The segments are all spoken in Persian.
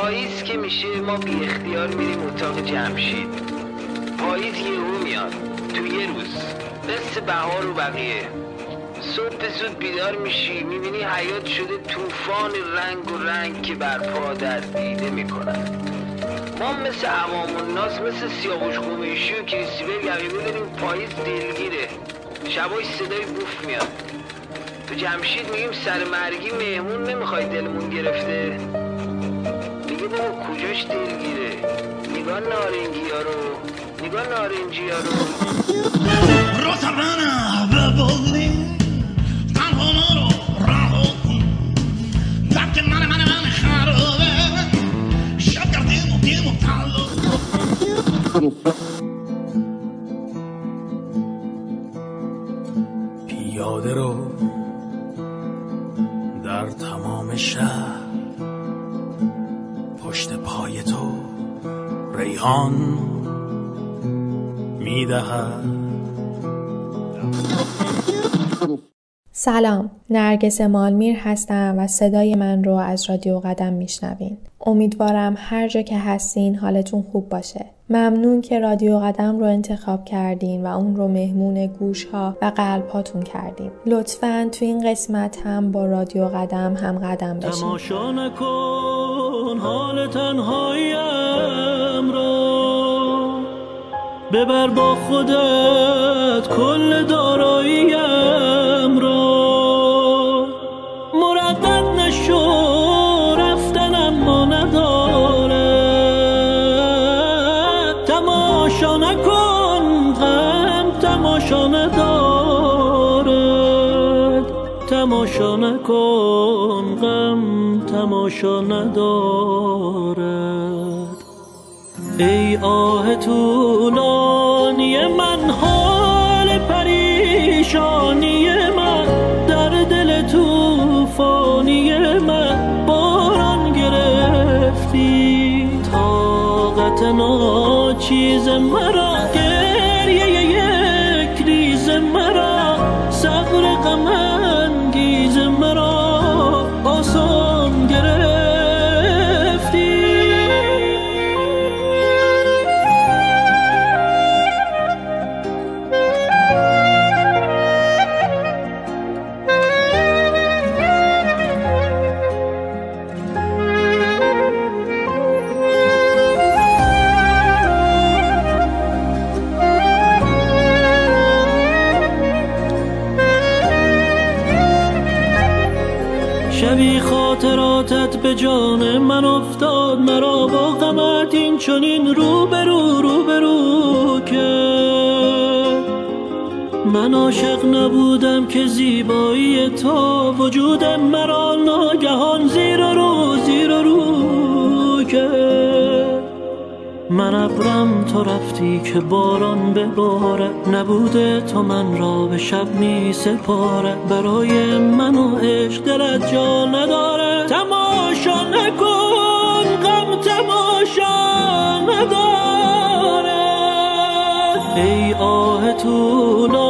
پاییز که میشه ما بی اختیار میریم اتاق جمشید. پاییز یهو میاد. تو یه روز. مثل بهار و بقیه. صبح زود بیدار میشی می‌بینی حیات شده طوفان رنگ و رنگ که برپا در دیده می‌کنن ما مثل عوام الناس مثل سیاوش قمیشی و کریستیبل یقیبه داریم پاییز دلگیره. شبای صدای بوف میاد. تو جمشید میگیم سر مرگی مهمون نمی‌خوای دلمون گرفته. بابا کجاش نارنگی ها رو. نگاه نارنجی رو. پیاده رو در تمام شهر ریحان می‌دهد. سلام نرگس مالمیر هستم و صدای من رو از رادیو قدم میشنوین. امیدوارم هر جا که هستین حالتون خوب باشه. ممنون که رادیو قدم رو انتخاب کردین و اون رو مهمون گوش ها و قلب هاتون کردین. لطفا تو این قسمت هم با رادیو قدم هم قدم بشین. تماشا نکن حال تنهاییم ببر با خودت کل داراییم را. مردد نشو رفتن اما ندارد تماشا نکن غم تماشا ندارد تماشا نکن غم تماشا ندارد ای آه طولانی من حال پریشانی من در دل توفانی من باران گرفتی. طاقت ناچیز مرا خاطراتت به جان من افتاد مرا با غمت این چنین رو به رو رو به رو که من عاشق نبودم که زیبایی تو وجود مرا ناگهان زیر رو زیر رو. من ابرم تو رفتی که باران بباره نبوده تو من را به شب می سپاره. برای من و عشق دلت جا نداره. تماشا نکن غم تماشا نداره. ای آه طولانی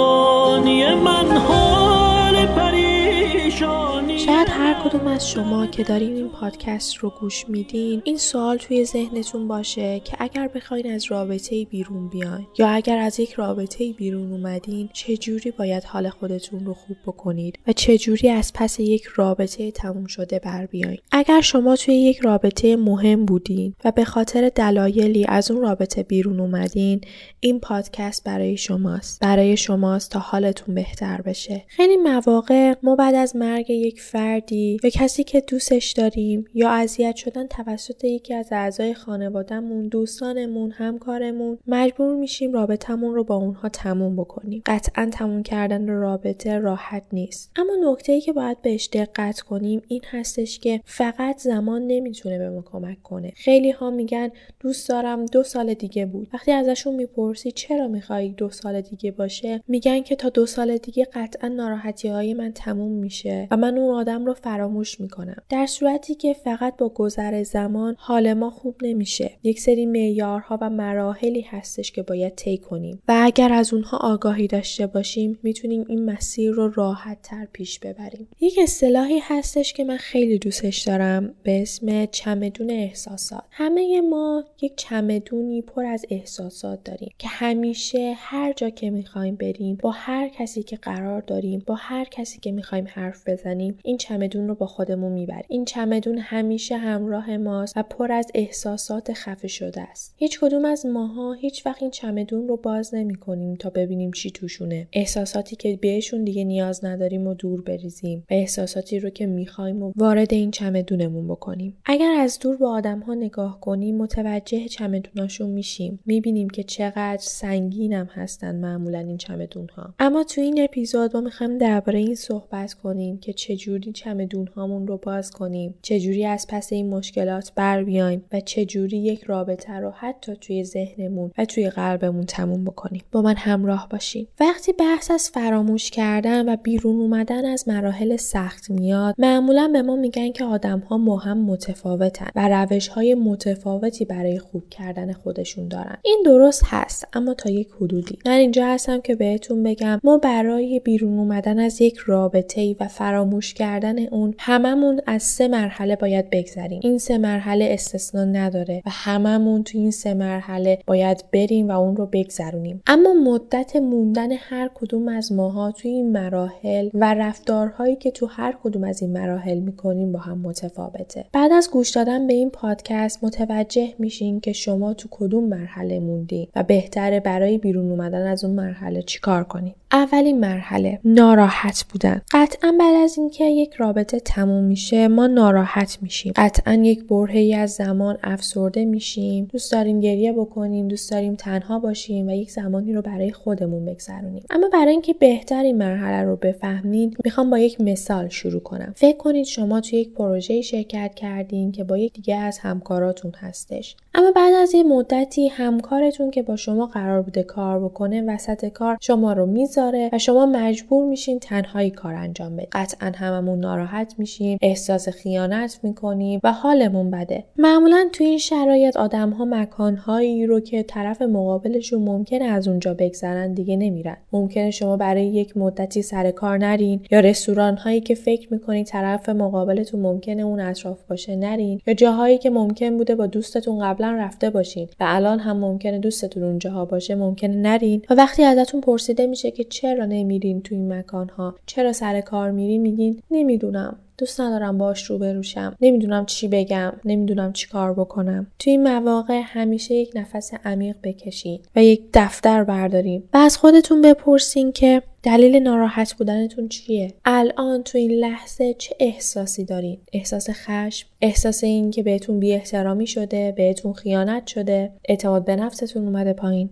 کدوم از شما که دارین این پادکست رو گوش میدین این سوال توی ذهنتون باشه که اگر بخواین از رابطه بیرون بیاین یا اگر از یک رابطه بیرون اومدین چجوری باید حال خودتون رو خوب بکنید و چجوری از پس یک رابطه تموم شده بر بیاین؟ اگر شما توی یک رابطه مهم بودین و به خاطر دلایلی از اون رابطه بیرون اومدین این پادکست برای شماست. برای شماست تا حالتون بهتر بشه. خیلی مواقع ما بعد از مرگ یک فردی یا کسی که دوستش داریم یا اذیت شدن توسط یکی از اعضای خانوادهمون دوستانمون همکارمون مجبور میشیم رابطمون رو با اونها تموم بکنیم. قطعا تموم کردن رابطه راحت نیست. اما نکته ای که باید بهش دقت کنیم این هستش که فقط زمان نمی‌تونه به ما کمک کنه. خیلی ها میگن دوست دارم دو سال دیگه بود. وقتی ازشون می‌پرسی چرا می‌خوای دو سال دیگه باشه؟ میگن که تا دو سال دیگه قطعا ناراحتی های من تموم میشه و من اون آدم رو فرا فراموش می‌کنم. در صورتی که فقط با گذر زمان حال ما خوب نمیشه. یک سری معیارها و مراحلی هستش که باید طی کنیم. و اگر از اونها آگاهی داشته باشیم می‌تونیم این مسیر رو راحت تر پیش ببریم. یک اصطلاحی هستش که من خیلی دوستش دارم به اسم چمدون احساسات. همه ما یک چمدونی پر از احساسات داریم که همیشه هر جا که می‌خوایم بریم با هر کسی که قرار داریم با هر کسی که می‌خوایم حرف بزنیم این چمدون رو با خودمون می‌بریم. این چمدون همیشه همراه ماست و پر از احساسات خفه شده است. هیچ کدوم از ماها هیچ وقت این چمدون رو باز نمی کنیم تا ببینیم چی توشونه. احساساتی که بهشون دیگه نیاز نداریم و دور بریزیم و احساساتی رو که می‌خوایم و وارد این چمدونمون بکنیم. اگر از دور به آدم ها نگاه کنیم متوجه چمدوناشون میشیم. می‌بینیم که چقدر سنگینم هستن معمولا این چمدون ها اما تو این اپیزود ما می‌خوایم درباره این صحبت کنیم که چجوری چمدون هامون رو باز کنیم. چجوری از پس این مشکلات بر بیایم و چجوری یک رابطه رو حتی توی ذهنمون و توی قلبمون تموم بکنیم؟ با من همراه باشین. وقتی بحث از فراموش کردن و بیرون اومدن از مراحل سخت میاد معمولا به ما میگن که آدم ها ما هم متفاوتن و روش های متفاوتی برای خوب کردن خودشون دارن. این درست هست اما تا یک حدودی. من اینجا هستم که بهتون بگم ما برای بیرون اومدن از یک رابطه و فراموش کردن اون هممون از سه مرحله باید بگذریم. این سه مرحله استثنا نداره و هممون تو این سه مرحله باید بریم و اون رو بگذرونیم. اما مدت موندن هر کدوم از ماها توی این مراحل و رفتارهایی که تو هر کدوم از این مراحل می‌کنیم با هم متفاوته. بعد از گوش دادن به این پادکست متوجه میشین که شما تو کدوم مرحله موندین و بهتره برای بیرون اومدن از اون مرحله چیکار کنیم اولین مرحله ناراحت بودن. قطعا بعد از اینکه یک رابطه تموم میشه ما ناراحت میشیم. قطعا یک برهی از زمان افسرده میشیم. دوست داریم گریه بکنیم دوست داریم تنها باشیم و یک زمانی رو برای خودمون بگذرونیم. اما برای اینکه بهتر این مرحله رو بفهمید می‌خوام با یک مثال شروع کنم. فکر کنید شما توی یک پروژه شرکت کردین که با یک دیگه از همکاراتون هستش. اما بعد از یه مدتی همکارتون که با شما قرار بوده کار بکنه وسط کار شما رو می‌ذاره و شما مجبور میشین تنهایی کار انجام بدید قطعا هممون ناراحت میشیم احساس خیانت می‌کنیم و حالمون بده. معمولا تو این شرایط آدم ها مکانهایی رو که طرف مقابلشون ممکنه از اونجا بگذرن دیگه نمیرن. ممکنه شما برای یک مدتی سر کار نرین یا رستوران هایی که فکر می‌کنید طرف مقابلتون ممکنه اون اطراف باشه نرین یا جاهایی که ممکن بوده با دوستتون قبلا رفته باشین و الان هم ممکنه دوستتون اونجاها باشه ممکنه نرین. و وقتی ازتون پرسیده میشه که چرا نمیرین تو این مکان ها چرا سر کار میرین میگین نمی‌دونم. دوست ندارم باش رو بروشم نمی‌دونم چی بگم. نمی‌دونم چی کار بکنم. توی این مواقع همیشه یک نفس عمیق بکشین و یک دفتر بردارین و از خودتون بپرسین که دلیل ناراحت بودنتون چیه. الان تو این لحظه چه احساسی دارین؟ احساس خشم؟ احساس این که بهتون بی احترامی شده بهتون خیانت شده اعتماد به نفستون اومده پایین.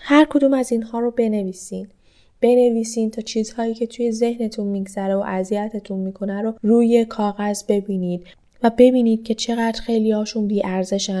هر کدوم از اینها رو بنویسین. بنویسین تا چیزهایی که توی ذهنتون میگذره و اذیتتون می‌کنه رو روی کاغذ ببینید و ببینید که چقدر خیلی هاشون بی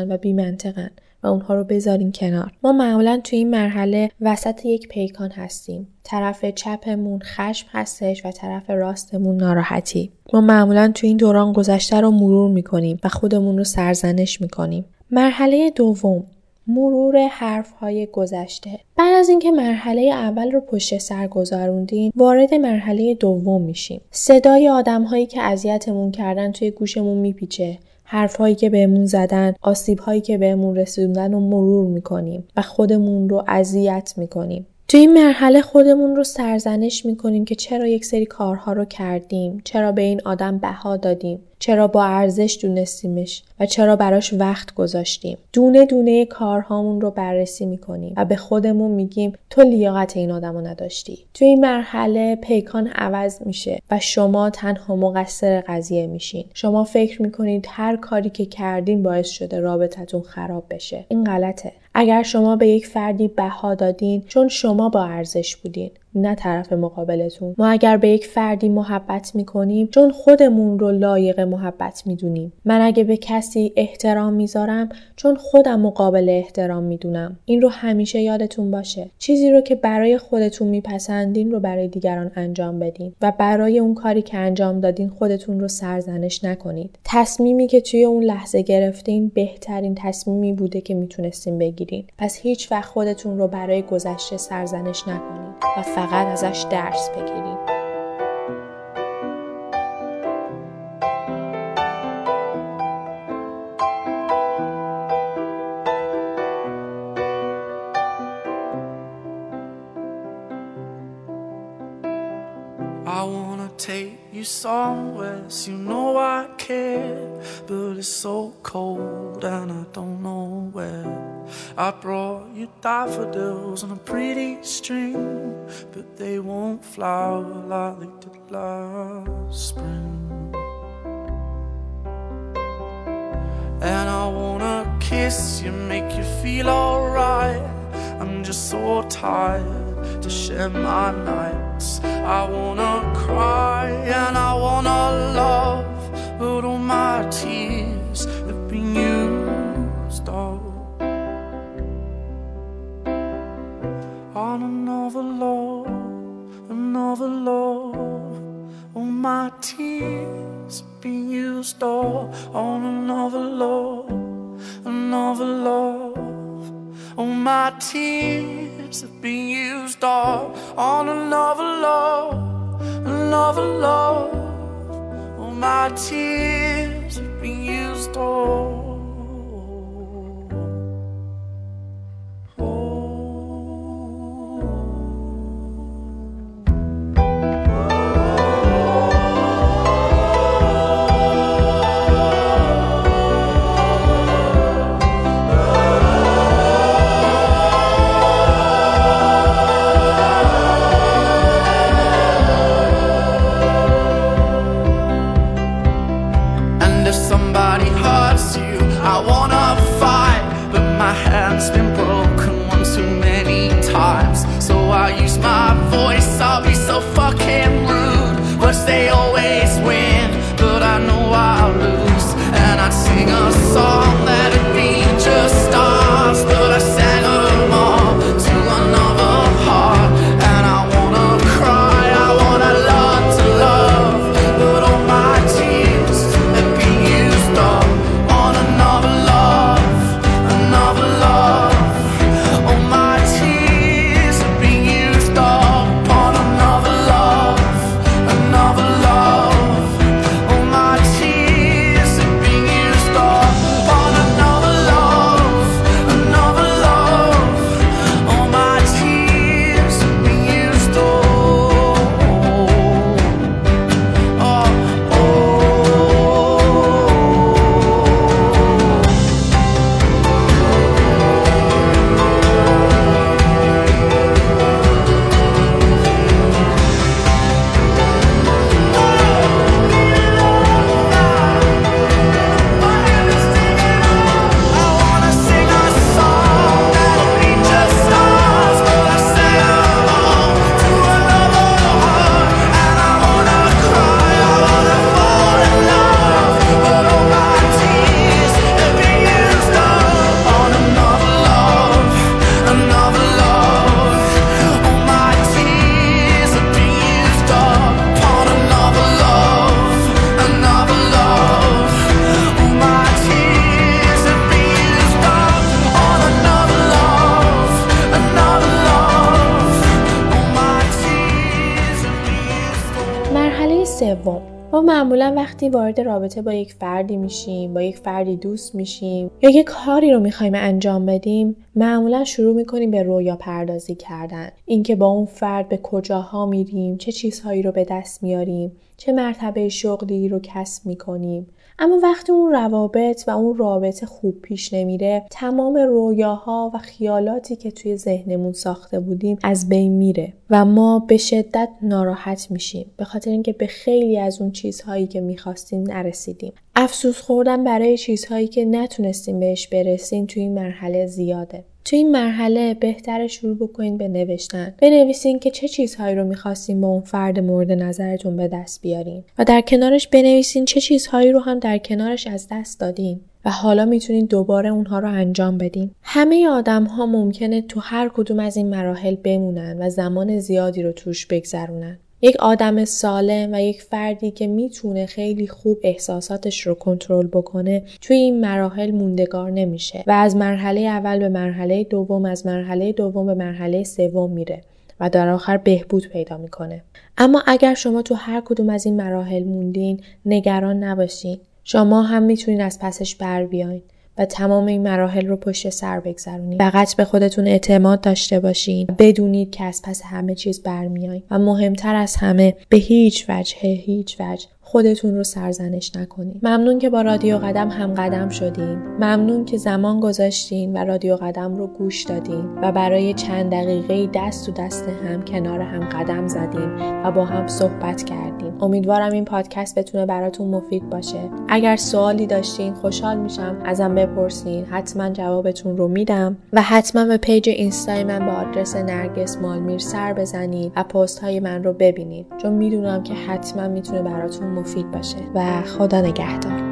و بی منطقن و اونها رو بذارین کنار. ما معمولا توی این مرحله وسط یک پیکان هستیم. طرف چپمون خشم هستش و طرف راستمون ناراحتی. ما معمولا توی این دوران گذشته رو مرور می‌کنیم و خودمون رو سرزنش می‌کنیم. مرحله دوم. مرور حرف های گذشته. بعد از اینکه مرحله اول رو پشت سر گذروندیم وارد مرحله دوم میشیم. صدای آدم هایی که اذیتمون کردن توی گوشمون میپیچه. حرف هایی که بهمون زدن آسیب هایی که بهمون رسوندن رو مرور می‌کنیم و خودمون رو اذیت می‌کنیم. تو این مرحله خودمون رو سرزنش می‌کنیم که چرا یک سری کارها رو کردیم چرا به این آدم بها دادیم چرا با ارزش دونستیمش و چرا براش وقت گذاشتیم. دونه دونه کارهامون رو بررسی می‌کنیم و به خودمون میگیم تو لیاقت این آدم رو نداشتی. تو این مرحله پیکان عوض میشه و شما تنها مقصر قضیه میشین. شما فکر می‌کنید هر کاری که کردین باعث شده رابطتون خراب بشه. این غلطه. اگر شما به یک فردی بها دادین چون شما با ارزش بودین. نه طرف مقابلتون. ما اگر به یک فردی محبت می‌کنیم چون خودمون رو لایق محبت می‌دونیم. من اگه به کسی احترام می‌ذارم چون خودم مقابل احترام می‌دونم. این رو همیشه یادتون باشه. چیزی رو که برای خودتون میپسندین رو برای دیگران انجام بدین. و برای اون کاری که انجام دادین خودتون رو سرزنش نکنید. تصمیمی که توی اون لحظه گرفتین بهترین تصمیمی بوده که می‌تونستین بگیرین. پس هیچ وقت خودتون رو برای گذشته سرزنش نکنید. و فقط ازش درس بگیرید I wanna take you somewhere, so you know I care. But it's so cold and I don't know where. I brought daffodils on a pretty string, but they won't flower like they did last spring. And I wanna kiss you, make you feel alright. I'm just so tired to share my nights. I wanna cry and I wanna love, but all my tears my tears been used up on another love, another love. All my tears have been used up on another love, another love. All my tears معمولا وقتی وارد رابطه با یک فردی میشیم با یک فردی دوست میشیم یا یک کاری رو می‌خوایم انجام بدیم معمولا شروع می‌کنیم به رویا پردازی کردن. اینکه با اون فرد به کجاها میریم چه چیزهایی رو به دست میاریم چه مرتبه شغلی رو کسب می‌کنیم. اما وقتی اون روابط و اون رابطه خوب پیش نمیره تمام رویاها و خیالاتی که توی ذهنمون ساخته بودیم از بین میره و ما به شدت ناراحت میشیم. به خاطر اینکه به خیلی از اون چیزهایی که می‌خواستیم نرسیدیم. افسوس خوردن برای چیزهایی که نتونستیم بهش برسیم توی این مرحله زیاده. تو این مرحله بهتر شروع بکنید به نوشتن بنویسین که چه چیزهایی رو می‌خواستین با اون فرد مورد نظرتون به دست بیارین و در کنارش بنویسین چه چیزهایی رو هم در کنارش از دست دادین و حالا می‌تونید دوباره اونها رو انجام بدین. همه آدم ها ممکنه تو هر کدوم از این مراحل بمونن و زمان زیادی رو توش بگذرونن. یک آدم سالم و یک فردی که می‌تونه خیلی خوب احساساتش رو کنترل بکنه توی این مراحل موندگار نمیشه و از مرحله اول به مرحله دوم از مرحله دوم به مرحله سوم میره و در آخر بهبود پیدا می‌کنه. اما اگر شما تو هر کدوم از این مراحل موندین نگران نباشین. شما هم می‌تونید از پسش بر بیاین. و تمام این مراحل رو پشت سر بگذرونید. فقط به خودتون اعتماد داشته باشین. بدونید که از پس همه چیز برمیایین. و مهمتر از همه به هیچ وجه هیچ وجه خودتون رو سرزنش نکنید ممنون که با رادیو قدم هم قدم شدین. ممنون که زمان گذاشتین و رادیو قدم رو گوش دادین و برای چند دقیقه دست و دست هم کنار هم قدم زدین و با هم صحبت کردیم امیدوارم این پادکست بتونه براتون مفید باشه. اگر سوالی داشتین خوشحال میشم ازم بپرسین. حتما جوابتون رو میدم. و حتما به پیج اینستای من به آدرس نرگس مالمیر سر بزنید و پست های من رو ببینید چون می‌دونم که حتما می‌تونه براتون مفید باشه. و خدا نگهدار.